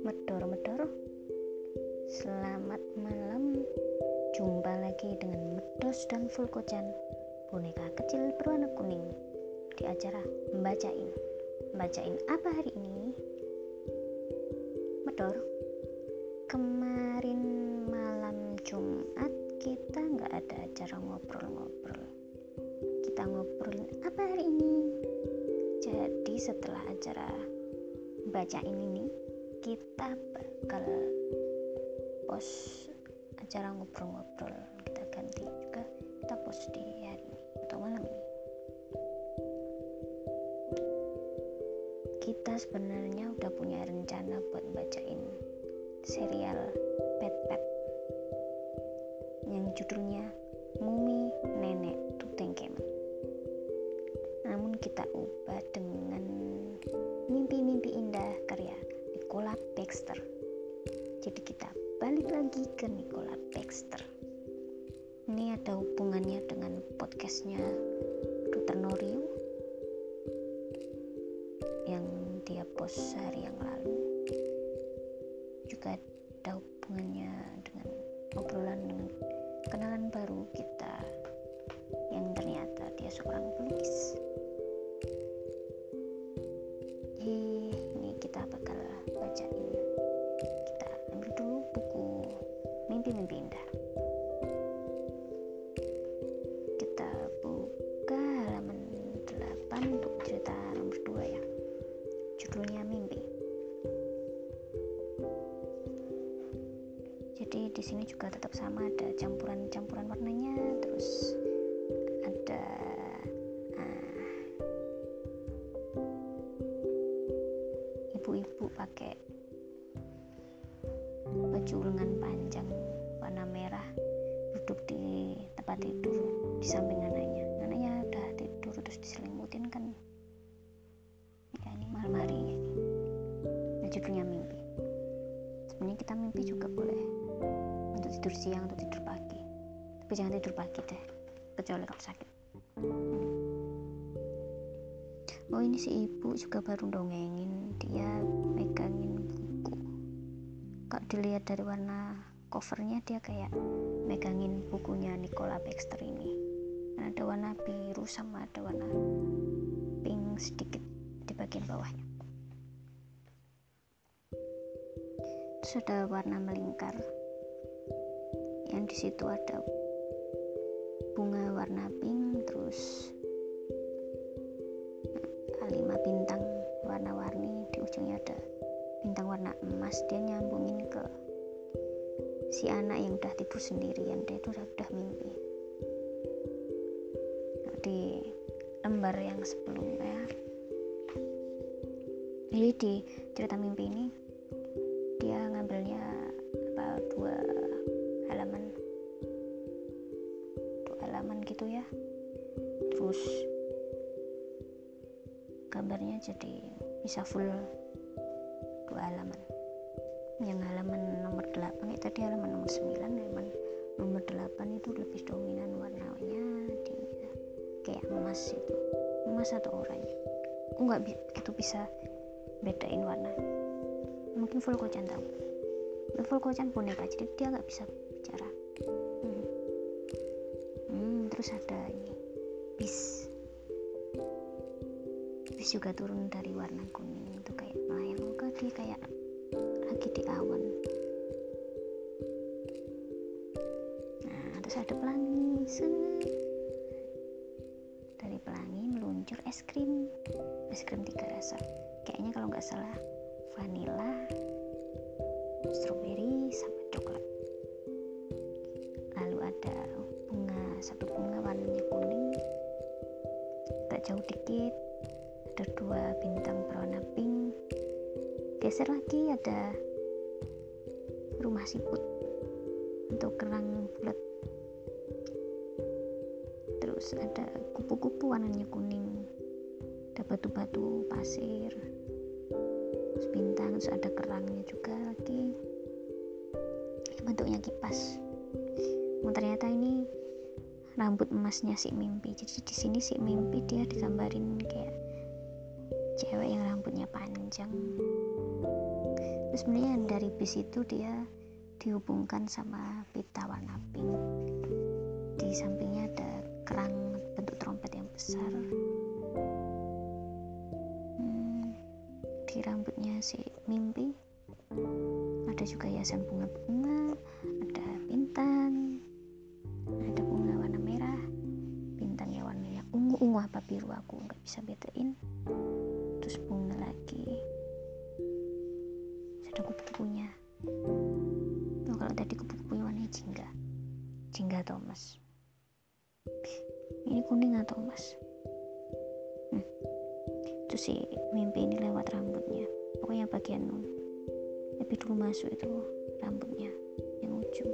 Medor-medor. Selamat malam. Jumpa lagi dengan Medos dan Fulkocan Boneka kecil berwarna kuning. Di acara Membacain. Membacain apa hari ini? Medor. Kemarin malam Jumat kita nggak ada acara ngobrol-ngobrol Kita ngobrolin apa hari ini? Jadi setelah acara bacain ini kita bakal post acara ngobrol-ngobrol. Kita ganti juga kita post di hari ini atau malam ini. Kita sebenarnya udah punya rencana buat bacain serial Pet Pet. Yang judulnya lagi ke Nicola Baxter ini ada hubungannya dengan podcastnya Dr. Norio yang dia post sehari yang lalu juga ada hubungannya dengan obrolan dengan kenalan baru kita baju lengan panjang warna merah duduk di tempat tidur di samping anaknya. Anaknya udah tidur terus diselimutin kan. Ya ini malam hari nah judulnya mimpi. Sebenarnya kita mimpi juga boleh untuk tidur siang atau tidur pagi. Tapi jangan tidur pagi deh kecuali kalau sakit. Oh ini si ibu juga baru dongengin. Dia megangin dilihat dari warna covernya dia kayak megangin bukunya Nicola Baxter ini. Ada warna biru sama ada warna pink sedikit di bagian bawahnya. Terus ada warna melingkar. Yang di situ ada bunga warna pink terus emas dia nyambungin ke si anak yang udah tidur sendirian. Dia itu udah, udah mimpi. Di lembar yang sebelumnya jadi di cerita mimpi ini dia ngambilnya apa dua halaman. Dua halaman gitu ya. Terus gambarnya jadi bisa full dua halaman yang halaman nomor 8 itu tadi halaman nomor 9 halaman nomor 8 itu lebih dominan warnanya dia kayak emas itu. Emas atau oranye. Aku nggak begitu bisa bedain warna. Mungkin full kocan tahu full kocan boneka jadi dia nggak bisa bicara. Hmm. Hmm, terus ada ini bis. Bis juga turun dari warna kuning itu kayak melayang muka dia kayak lagi di awan nah terus ada pelangi. Set. dari pelangi meluncur es krim. Es krim tiga rasa. Kayaknya kalau nggak salah vanilla strawberry sama coklat. Lalu ada bunga satu bunga warnanya kuning. Agak jauh dikit. Ada dua bintang berwarna pink geser lagi ada rumah siput untuk kerang bulat. Terus ada kupu-kupu warnanya kuning ada batu-batu pasir terus bintang terus ada kerangnya juga lagi. Bentuknya kipas. Oh, ternyata ini rambut emasnya si mimpi. Jadi di sini si mimpi dia digambarin kayak cewek yang rambutnya panjang terus sebenarnya dari bis itu dia dihubungkan sama pita warna pink. Di sampingnya ada kerang bentuk trompet yang besar. Hmm, di rambutnya si mimpi. Ada juga hiasan bunga-bunga ada bintang ada bunga warna merah. Bintang ya warnanya ungu-ungu apa biru aku nggak bisa bedain pokoknya bagian tapi dulu masuk itu rambutnya yang ujung.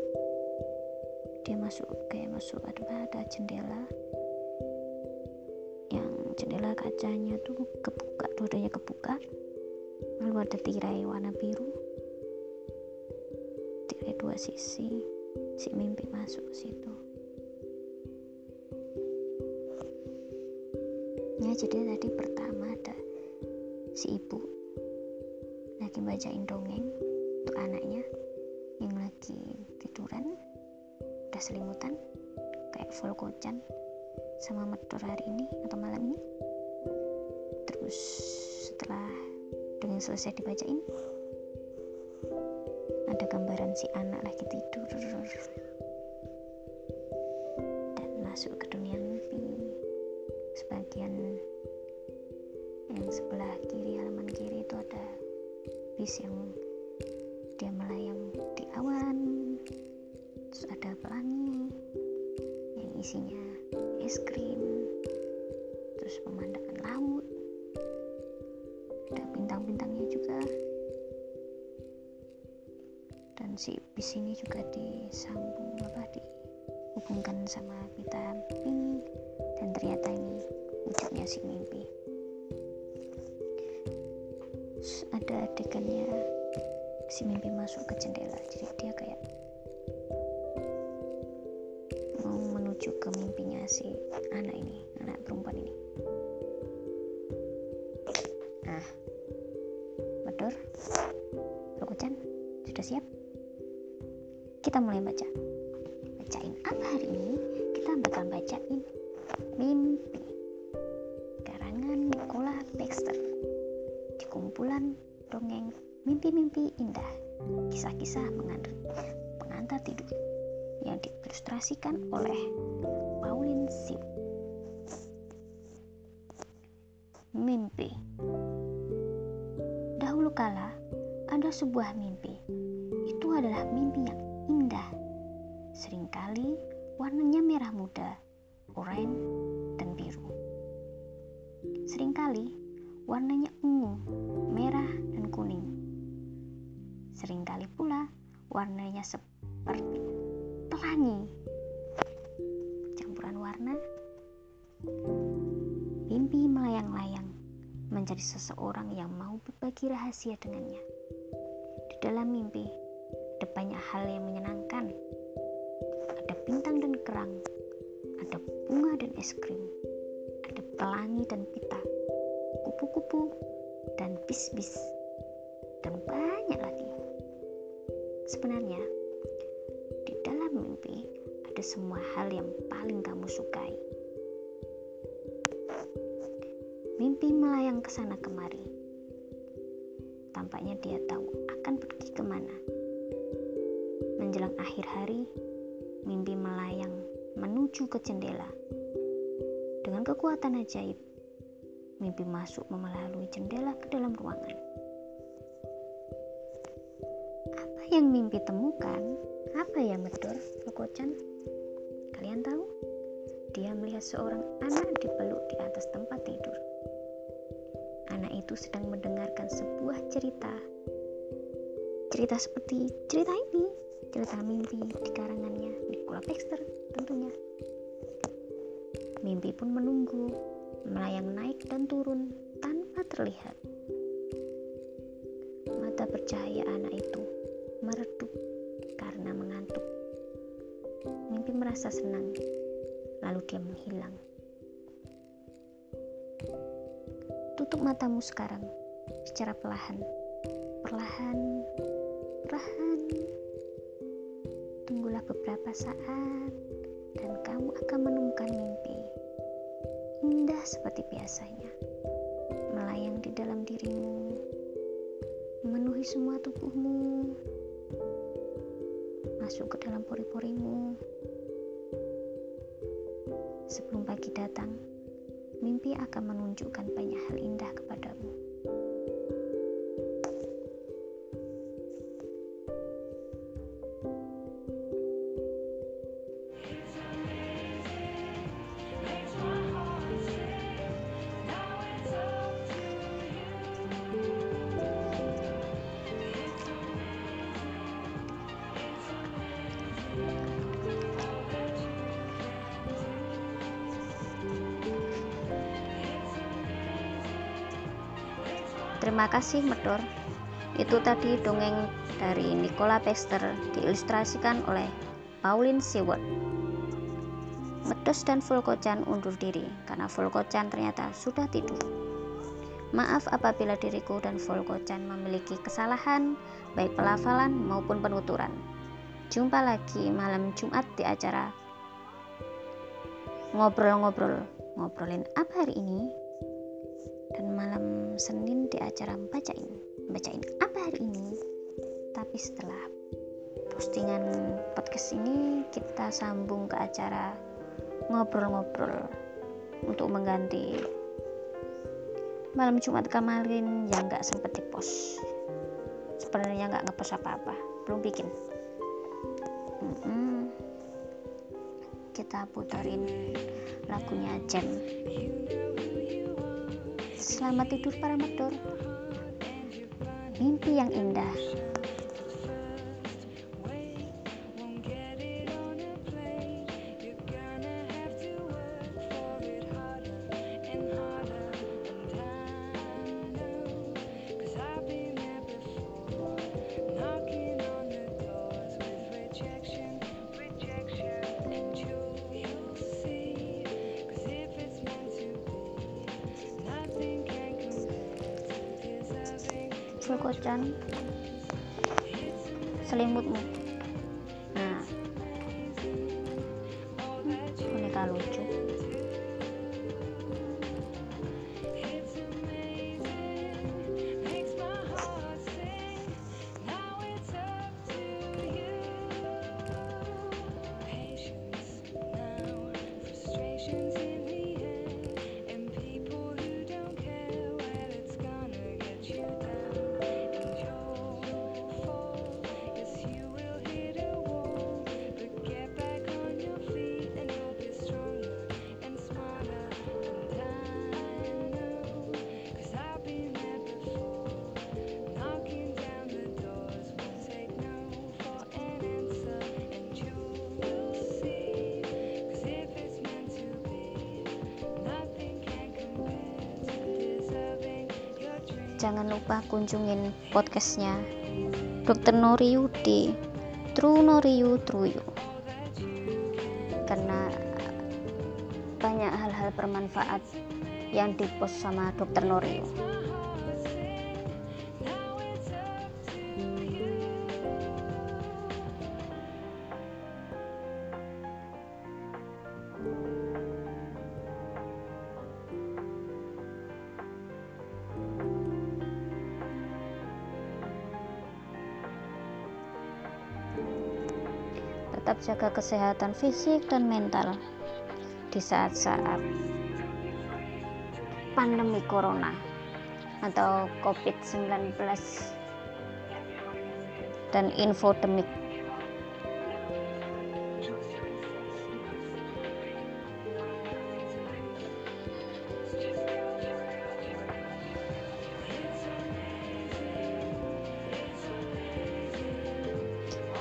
Dia masuk kayak masuk ada ada jendela. Jendela kacanya tuh kebuka dua-duanya kebuka. Lalu ada tirai warna biru. Tirai dua sisi si mimpi masuk ke situ. Ya jadi tadi pertama ada si ibu lagi bacain dongeng untuk anaknya yang lagi tiduran udah selimutan kayak full kocan sama medor hari ini atau malam ini. Terus setelah dengan selesai dibacain ada gambaran si anak lagi tidur dan masuk ke dunia mimpi. Sebagian yang sebelah kiri halaman kiri itu ada bis yang dia melayang di awan terus ada pelangi yang isinya es krim terus pemandangan laut ada bintang-bintangnya juga. Dan si bis ini juga disambung apa dihubungkan sama pita pink dan ternyata ini wujudnya si mimpi ada adegannya. Si mimpi masuk ke jendela jadi dia kayak menuju ke mimpinya si anak ini anak perempuan ini. Nah betul? Rokuchan sudah siap? Kita mulai baca. Bacain apa hari ini? Kita bakal bacain mimpi. Karangan Nicola Baxter kumpulan dongeng mimpi-mimpi indah kisah-kisah pengantar tidur yang diilustrasikan oleh Pauline Sip. Mimpi Dahulu kala ada sebuah mimpi. Itu adalah mimpi yang indah. Seringkali warnanya merah muda, oranye, dan biru. Seringkali warnanya ungu, merah, dan kuning. Seringkali pula warnanya seperti pelangi. Campuran warna mimpi melayang-layang mencari seseorang yang mau berbagi rahasia dengannya. Di dalam mimpi ada banyak hal yang menyenangkan. Ada bintang dan kerang ada bunga dan es krim ada pelangi dan pita kupu-kupu dan bis-bis dan banyak lagi sebenarnya mimpi ada semua hal yang paling kamu sukai. Mimpi melayang ke sana kemari. Tampaknya dia tahu akan pergi ke mana. Menjelang akhir hari, mimpi melayang menuju ke jendela. Dengan kekuatan ajaib, mimpi masuk melalui jendela ke dalam ruangan. Apa yang mimpi temukan apa yang betul, Lokochan? Kalian tahu? Dia melihat seorang anak dipeluk di atas tempat tidur. Anak itu sedang mendengarkan sebuah cerita. Cerita seperti cerita ini, cerita mimpi di karangannya Nicola Baxter tentunya. Mimpi pun menunggu, melayang naik dan turun tanpa terlihat. Mata bercahaya anak itu meredup karena mengantuk. Mimpi merasa senang. lalu dia menghilang. Tutup matamu sekarang secara perlahan, perlahan, perlahan. Tunggulah beberapa saat dan kamu akan menemukan seperti biasanya melayang di dalam dirimu, memenuhi semua tubuhmu, masuk ke dalam pori-porimu. Sebelum pagi datang, mimpi akan menunjukkan banyak hal indah kepadamu. Terima kasih Medor. Itu tadi dongeng dari Nicola Baxter diilustrasikan oleh Pauline Seward. Medos dan Volkochan undur diri karena Volkochan ternyata sudah tidur. Maaf apabila diriku dan Volkochan memiliki kesalahan baik pelafalan maupun penuturan. Jumpa lagi malam Jumat di acara ngobrol-ngobrol. Ngobrolin apa hari ini? Dan malam Senin di acara bacain bacain apa hari ini. Tapi setelah postingan podcast ini kita sambung ke acara ngobrol-ngobrol untuk mengganti malam Jumat kemarin yang nggak sempet dipost. Sebenarnya nggak ngepost apa-apa belum bikin. Hmm, kita puterin lagunya Jam Selamat tidur para medor. Mimpi yang indah. Kocan selimutmu. Nah. Boneka lucu jangan lupa kunjungin podcastnya Dr. Noriyu di True Noriyu True You karena banyak hal-hal bermanfaat yang dipost sama Dr. Noriyu tetap jaga kesehatan fisik dan mental di saat-saat pandemi corona atau COVID-19 dan infodemik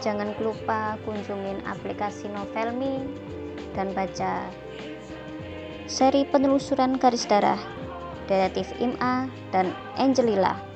Jangan lupa kunjungin aplikasi Novelmi dan baca seri penelusuran garis darah Detektif Ima dan Angelila